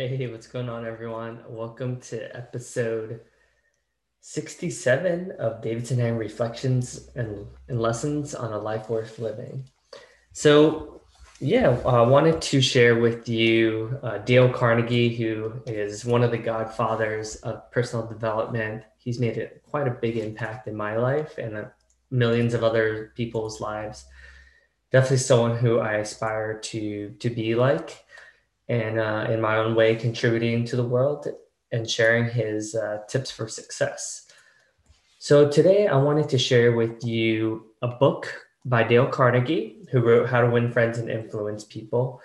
Hey, what's going on, everyone? Welcome to episode 67 of Davidson Hang Reflections and, and Lessons on a Life Worth Living. So, yeah, I wanted to share with you uh, Dale Carnegie, who is one of the godfathers of personal development. He's made a, quite a big impact in my life and uh, millions of other people's lives. Definitely someone who I aspire to to be like and uh, in my own way contributing to the world and sharing his uh, tips for success. So today I wanted to share with you a book by Dale Carnegie, who wrote How to Win Friends and Influence People.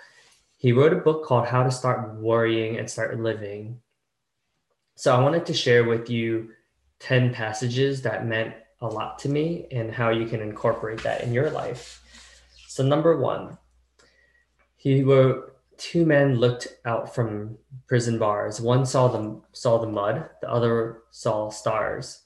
He wrote a book called How to Start Worrying and Start Living. So I wanted to share with you 10 passages that meant a lot to me and how you can incorporate that in your life. So, number one, he wrote, two men looked out from prison bars. One saw the saw the mud, the other saw stars.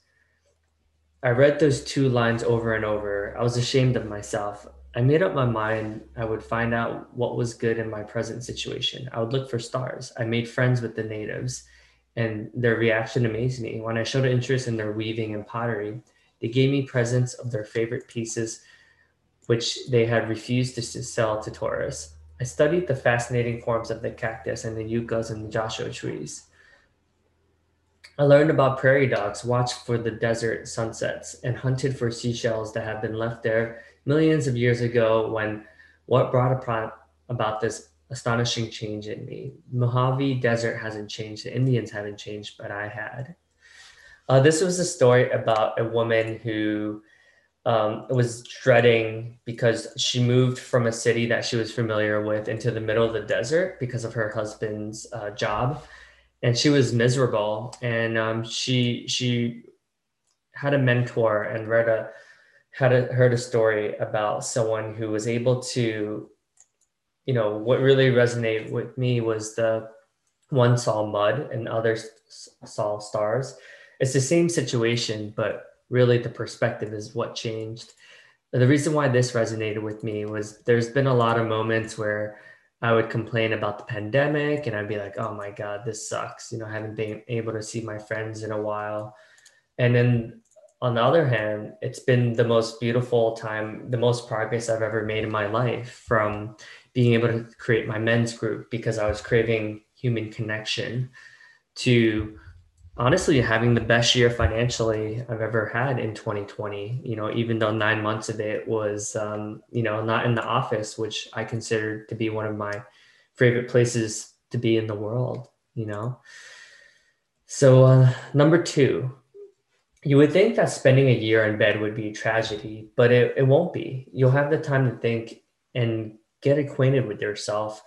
I read those two lines over and over. I was ashamed of myself. I made up my mind I would find out what was good in my present situation. I would look for stars. I made friends with the natives, and their reaction amazed me. When I showed interest in their weaving and pottery, they gave me presents of their favorite pieces, which they had refused to sell to tourists. I studied the fascinating forms of the cactus and the yuccas and the joshua trees. I learned about prairie dogs, watched for the desert sunsets, and hunted for seashells that have been left there millions of years ago when what brought about this astonishing change in me. Mojave Desert hasn't changed, the Indians haven't changed, but I had. Uh, this was a story about a woman who um, was dreading because she moved from a city that she was familiar with into the middle of the desert because of her husband's uh, job, and she was miserable. And um, she she had a mentor and read a had a, heard a story about someone who was able to, you know, what really resonated with me was the one saw mud and others saw stars. It's the same situation, but really the perspective is what changed. And The reason why this resonated with me was there's been a lot of moments where I would complain about the pandemic and I'd be like, oh my God, this sucks. You know, I haven't been able to see my friends in a while. And then on the other hand, it's been the most beautiful time, the most progress I've ever made in my life from being able to create my men's group because I was craving human connection to honestly having the best year financially I've ever had in 2020. You know, even though nine months of it was, um, you know, not in the office, which I consider to be one of my favorite places to be in the world. You know, so uh, number two. You would think that spending a year in bed would be a tragedy, but it, it won't be. You'll have the time to think and get acquainted with yourself.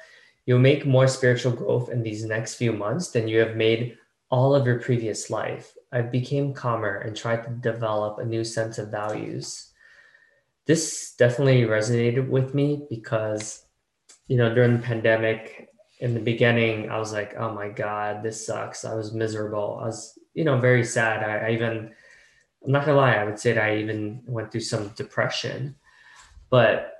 You'll make more spiritual growth in these next few months than you have made all of your previous life, I became calmer and tried to develop a new sense of values. This definitely resonated with me because, you know, during the pandemic, in the beginning, I was like, oh my God, this sucks. I was miserable. I was, you know, very sad. I, I even, I'm not gonna lie, I would say that I even went through some depression. But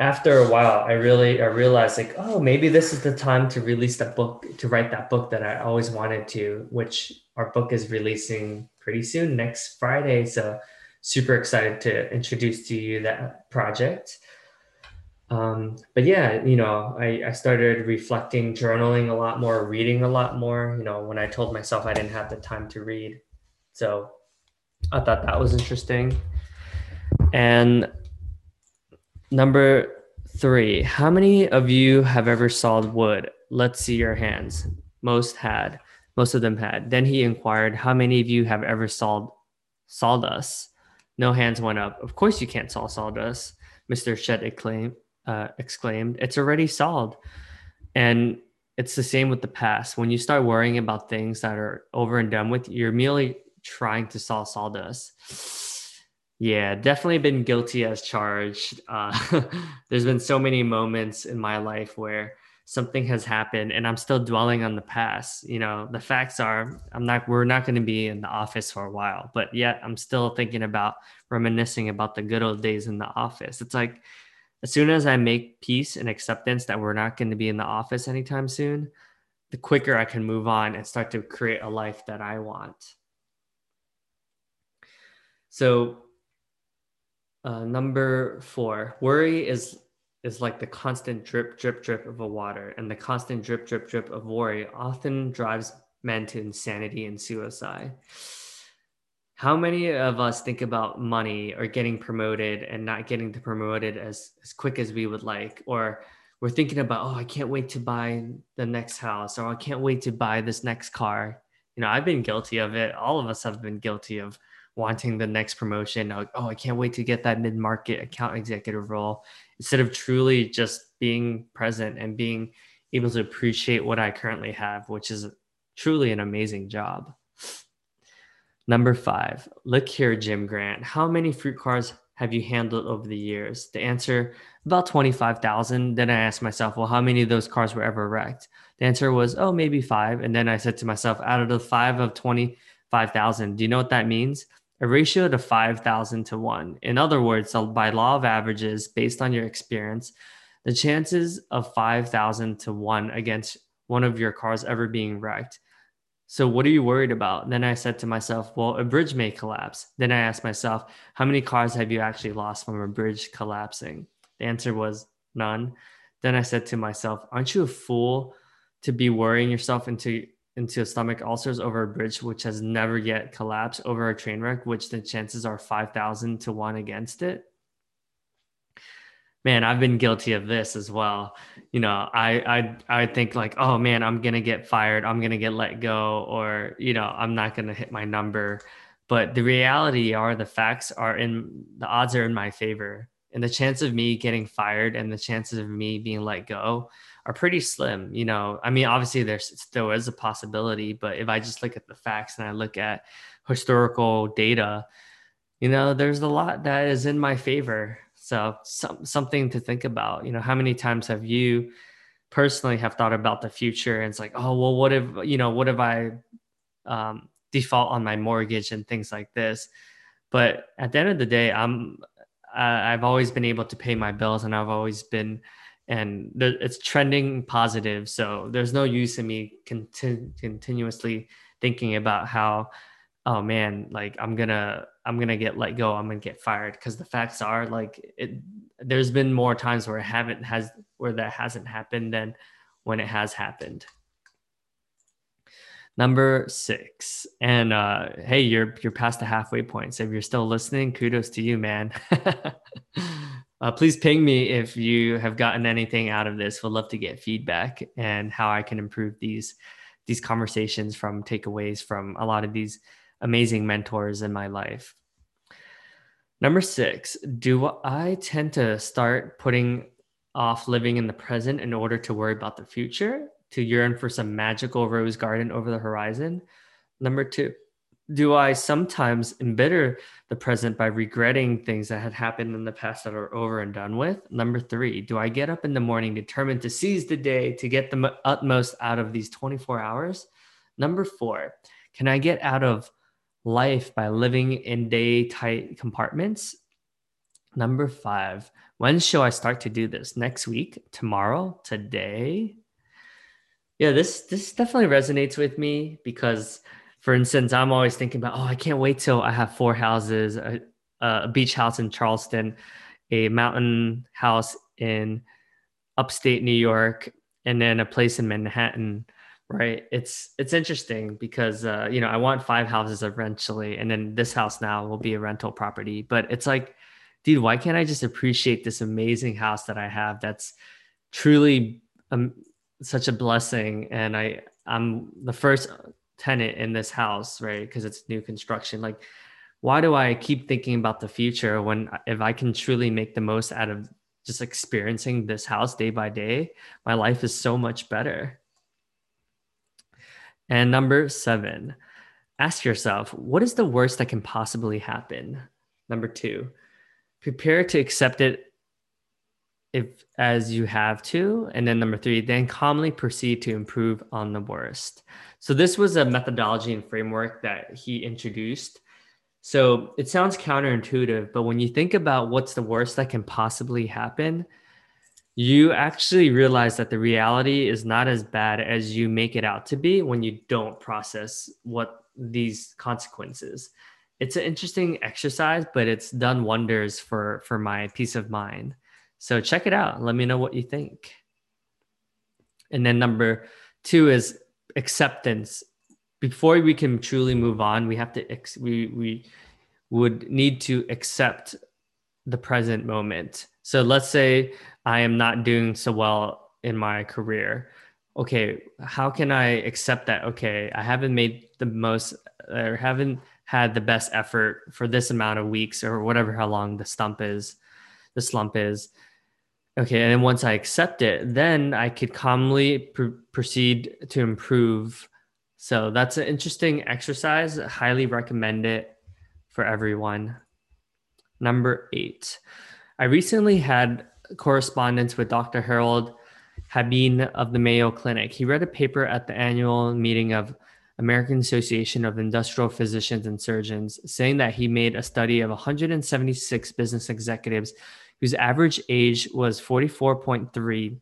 after a while i really i realized like oh maybe this is the time to release that book to write that book that i always wanted to which our book is releasing pretty soon next friday. So super excited to introduce to you that project. Um, but yeah you know I, I started reflecting journaling a lot more reading a lot more. You know when i told myself i didn't have the time to read. So i thought that was interesting. And Number three, how many of you have ever sawed wood? Let's see your hands. Most had. Most of them had. Then he inquired, How many of you have ever sawed sawdust? No hands went up. Of course you can't saw sawdust, Mr. Shedd exclaimed. Uh, exclaimed. It's already sawed. And it's the same with the past. When you start worrying about things that are over and done with, you're merely trying to saw sawdust yeah, definitely been guilty as charged. Uh, there's been so many moments in my life where something has happened and I'm still dwelling on the past. You know, the facts are I'm not we're not going to be in the office for a while, but yet I'm still thinking about reminiscing about the good old days in the office. It's like as soon as I make peace and acceptance that we're not going to be in the office anytime soon, the quicker I can move on and start to create a life that I want. So, uh, number four, worry is is like the constant drip, drip, drip of a water, and the constant drip, drip, drip of worry often drives men to insanity and suicide. How many of us think about money or getting promoted and not getting promoted as, as quick as we would like? Or we're thinking about, oh, I can't wait to buy the next house, or I can't wait to buy this next car. You know, I've been guilty of it. All of us have been guilty of wanting the next promotion. Like, oh, I can't wait to get that mid market account executive role instead of truly just being present and being able to appreciate what I currently have, which is truly an amazing job. Number five, look here, Jim Grant. How many fruit cars have you handled over the years? The answer, about 25,000. Then I asked myself, well, how many of those cars were ever wrecked? The answer was, oh, maybe five. And then I said to myself, out of the five of 25,000, do you know what that means? A ratio to 5,000 to one. In other words, by law of averages, based on your experience, the chances of 5,000 to one against one of your cars ever being wrecked so what are you worried about? Then I said to myself, well, a bridge may collapse. Then I asked myself, how many cars have you actually lost from a bridge collapsing? The answer was none. Then I said to myself, aren't you a fool to be worrying yourself into into stomach ulcers over a bridge which has never yet collapsed over a train wreck, which the chances are 5,000 to 1 against it? man, I've been guilty of this as well. You know, I I I think like, oh man, I'm gonna get fired, I'm gonna get let go, or you know, I'm not gonna hit my number. But the reality are the facts are in the odds are in my favor. And the chance of me getting fired and the chances of me being let go are pretty slim. You know, I mean, obviously there's still is a possibility, but if I just look at the facts and I look at historical data, you know, there's a lot that is in my favor. So some, something to think about. You know, how many times have you personally have thought about the future and it's like, oh well, what if you know, what if I um, default on my mortgage and things like this? But at the end of the day, I'm I've always been able to pay my bills and I've always been and it's trending positive. So there's no use in me conti- continuously thinking about how oh man, like I'm gonna I'm gonna get let go, I'm gonna get fired. Because the facts are like it there's been more times where it haven't has where that hasn't happened than when it has happened. Number six. And uh hey, you're you're past the halfway point. So if you're still listening, kudos to you, man. uh, please ping me if you have gotten anything out of this. Would love to get feedback and how I can improve these these conversations from takeaways from a lot of these amazing mentors in my life. Number six, do I tend to start putting off living in the present in order to worry about the future, to yearn for some magical rose garden over the horizon? Number two, do I sometimes embitter the present by regretting things that had happened in the past that are over and done with? Number three, do I get up in the morning determined to seize the day to get the utmost out of these 24 hours? Number four, can I get out of life by living in day tight compartments. Number five, when shall I start to do this? Next week, tomorrow, today? Yeah, this this definitely resonates with me because, for instance, I'm always thinking about, oh, I can't wait till I have four houses, a, a beach house in Charleston, a mountain house in upstate New York, and then a place in Manhattan right? It's it's interesting because uh, you know i want five houses eventually and then this house now will be a rental property. But it's like dude why can't i just appreciate this amazing house that i have that's truly um, such a blessing? And i i'm the first tenant in this house right because it's new construction like why do i keep thinking about the future when if i can truly make the most out of just experiencing this house day by day my life is so much better and number seven, ask yourself, what is the worst that can possibly happen? Number two, prepare to accept it if as you have to. And then number three, then calmly proceed to improve on the worst. So this was a methodology and framework that he introduced. So it sounds counterintuitive, but when you think about what's the worst that can possibly happen, you actually realize that the reality is not as bad as you make it out to be when you don't process what these consequences. It's an interesting exercise, but it's done wonders for for my peace of mind. So check it out. Let me know what you think. And then number two is acceptance. Before we can truly move on, we have to ex- we we would need to accept the present moment. So let's say I am not doing so well in my career. Okay, how can I accept that? Okay, I haven't made the most or haven't had the best effort for this amount of weeks or whatever how long the stump is, the slump is. Okay, and then once I accept it, then I could calmly pr- proceed to improve. So that's an interesting exercise. I highly recommend it for everyone. Number eight, I recently had correspondence with Dr. Harold Habein of the Mayo Clinic. He read a paper at the annual meeting of American Association of Industrial Physicians and Surgeons saying that he made a study of 176 business executives whose average age was 44.3.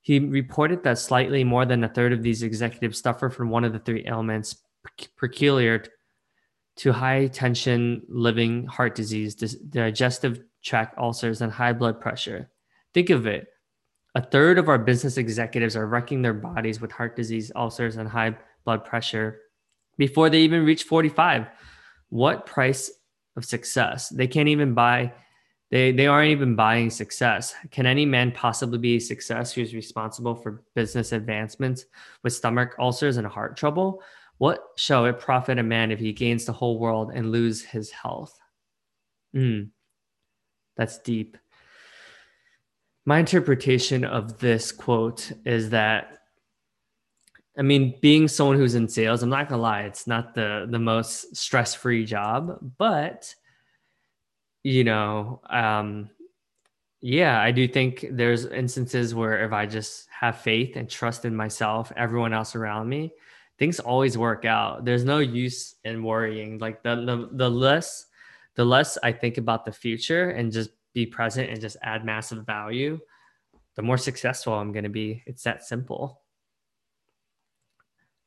He reported that slightly more than a third of these executives suffer from one of the three ailments peculiar to high tension living heart disease, digestive tract ulcers, and high blood pressure. Think of it. A third of our business executives are wrecking their bodies with heart disease, ulcers, and high blood pressure before they even reach 45. What price of success? They can't even buy, they, they aren't even buying success. Can any man possibly be success who's responsible for business advancements with stomach ulcers and heart trouble? What shall it profit a man if he gains the whole world and lose his health? Mm, that's deep my interpretation of this quote is that I mean, being someone who's in sales, I'm not gonna lie, it's not the the most stress-free job, but you know, um, yeah, I do think there's instances where if I just have faith and trust in myself, everyone else around me, things always work out. There's no use in worrying. Like the the, the less the less I think about the future and just be present and just add massive value, the more successful I'm going to be. It's that simple.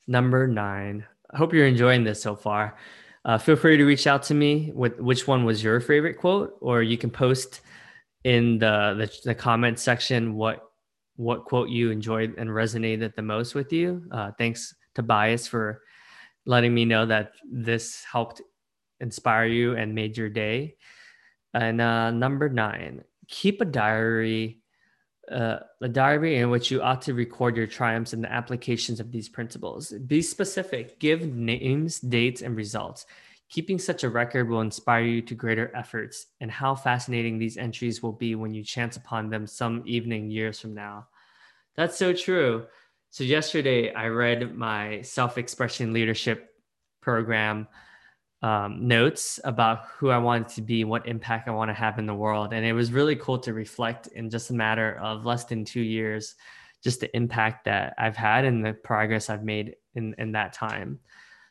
Number nine. I hope you're enjoying this so far. Uh, feel free to reach out to me with which one was your favorite quote, or you can post in the, the, the comment section what what quote you enjoyed and resonated the most with you. Uh, thanks Tobias for letting me know that this helped inspire you and made your day. And uh, number nine, keep a diary, uh, a diary in which you ought to record your triumphs and the applications of these principles. Be specific, give names, dates, and results. Keeping such a record will inspire you to greater efforts, and how fascinating these entries will be when you chance upon them some evening years from now. That's so true. So, yesterday I read my self expression leadership program um, notes about who I wanted to be, what impact I want to have in the world. And it was really cool to reflect in just a matter of less than two years, just the impact that I've had and the progress I've made in, in that time.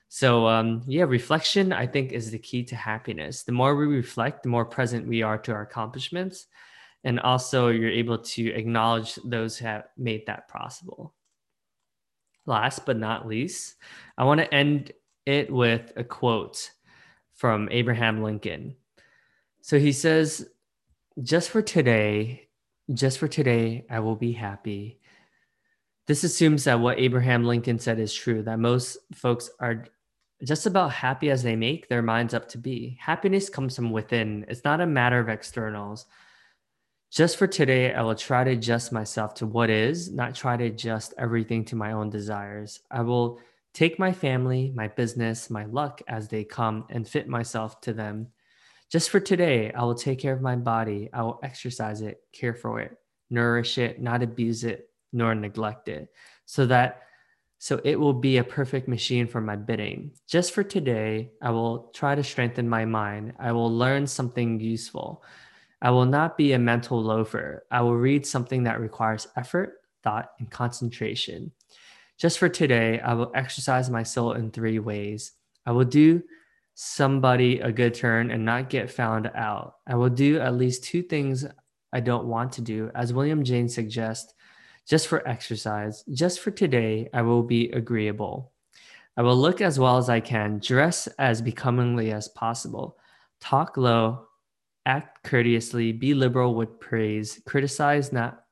So, um, yeah, reflection, I think, is the key to happiness. The more we reflect, the more present we are to our accomplishments. And also, you're able to acknowledge those who have made that possible. Last but not least, I want to end it with a quote from Abraham Lincoln. So he says, just for today, just for today, I will be happy. This assumes that what Abraham Lincoln said is true, that most folks are just about happy as they make their minds up to be. Happiness comes from within, it's not a matter of externals. Just for today, I will try to adjust myself to what is, not try to adjust everything to my own desires. I will take my family, my business, my luck as they come and fit myself to them. Just for today, I will take care of my body. I will exercise it, care for it, nourish it, not abuse it, nor neglect it, so that so it will be a perfect machine for my bidding. Just for today, I will try to strengthen my mind. I will learn something useful. I will not be a mental loafer. I will read something that requires effort, thought, and concentration. Just for today, I will exercise my soul in three ways. I will do somebody a good turn and not get found out. I will do at least two things I don't want to do. As William James suggests, just for exercise, just for today, I will be agreeable. I will look as well as I can, dress as becomingly as possible, talk low, act courteously, be liberal with praise, criticize not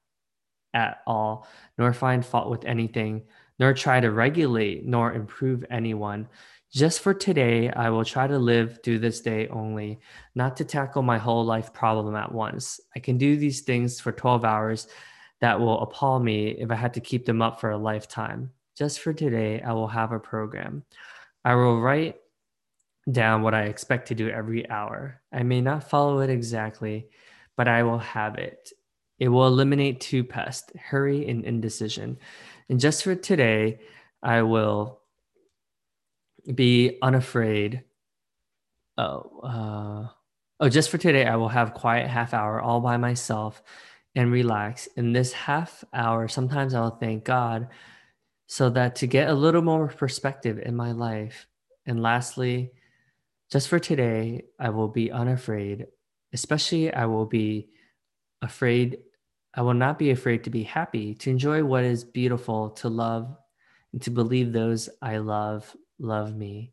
at all, nor find fault with anything, nor try to regulate nor improve anyone. Just for today, I will try to live through this day only, not to tackle my whole life problem at once. I can do these things for 12 hours that will appall me if I had to keep them up for a lifetime. Just for today, I will have a program. I will write down what I expect to do every hour. I may not follow it exactly, but I will have it. It will eliminate two pests hurry and indecision. And just for today, I will be unafraid. Oh, uh, oh, just for today, I will have quiet half hour all by myself and relax. In this half hour, sometimes I'll thank God so that to get a little more perspective in my life. And lastly, just for today, I will be unafraid, especially I will be afraid I will not be afraid to be happy, to enjoy what is beautiful, to love, and to believe those I love love me.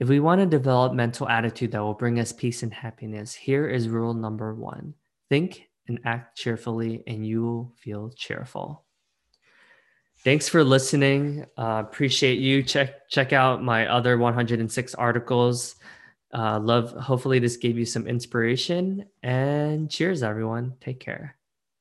If we want to develop mental attitude that will bring us peace and happiness, here is rule number one think and act cheerfully, and you will feel cheerful. Thanks for listening. Uh, appreciate you. Check check out my other 106 articles. Uh, love. Hopefully, this gave you some inspiration. And cheers, everyone. Take care.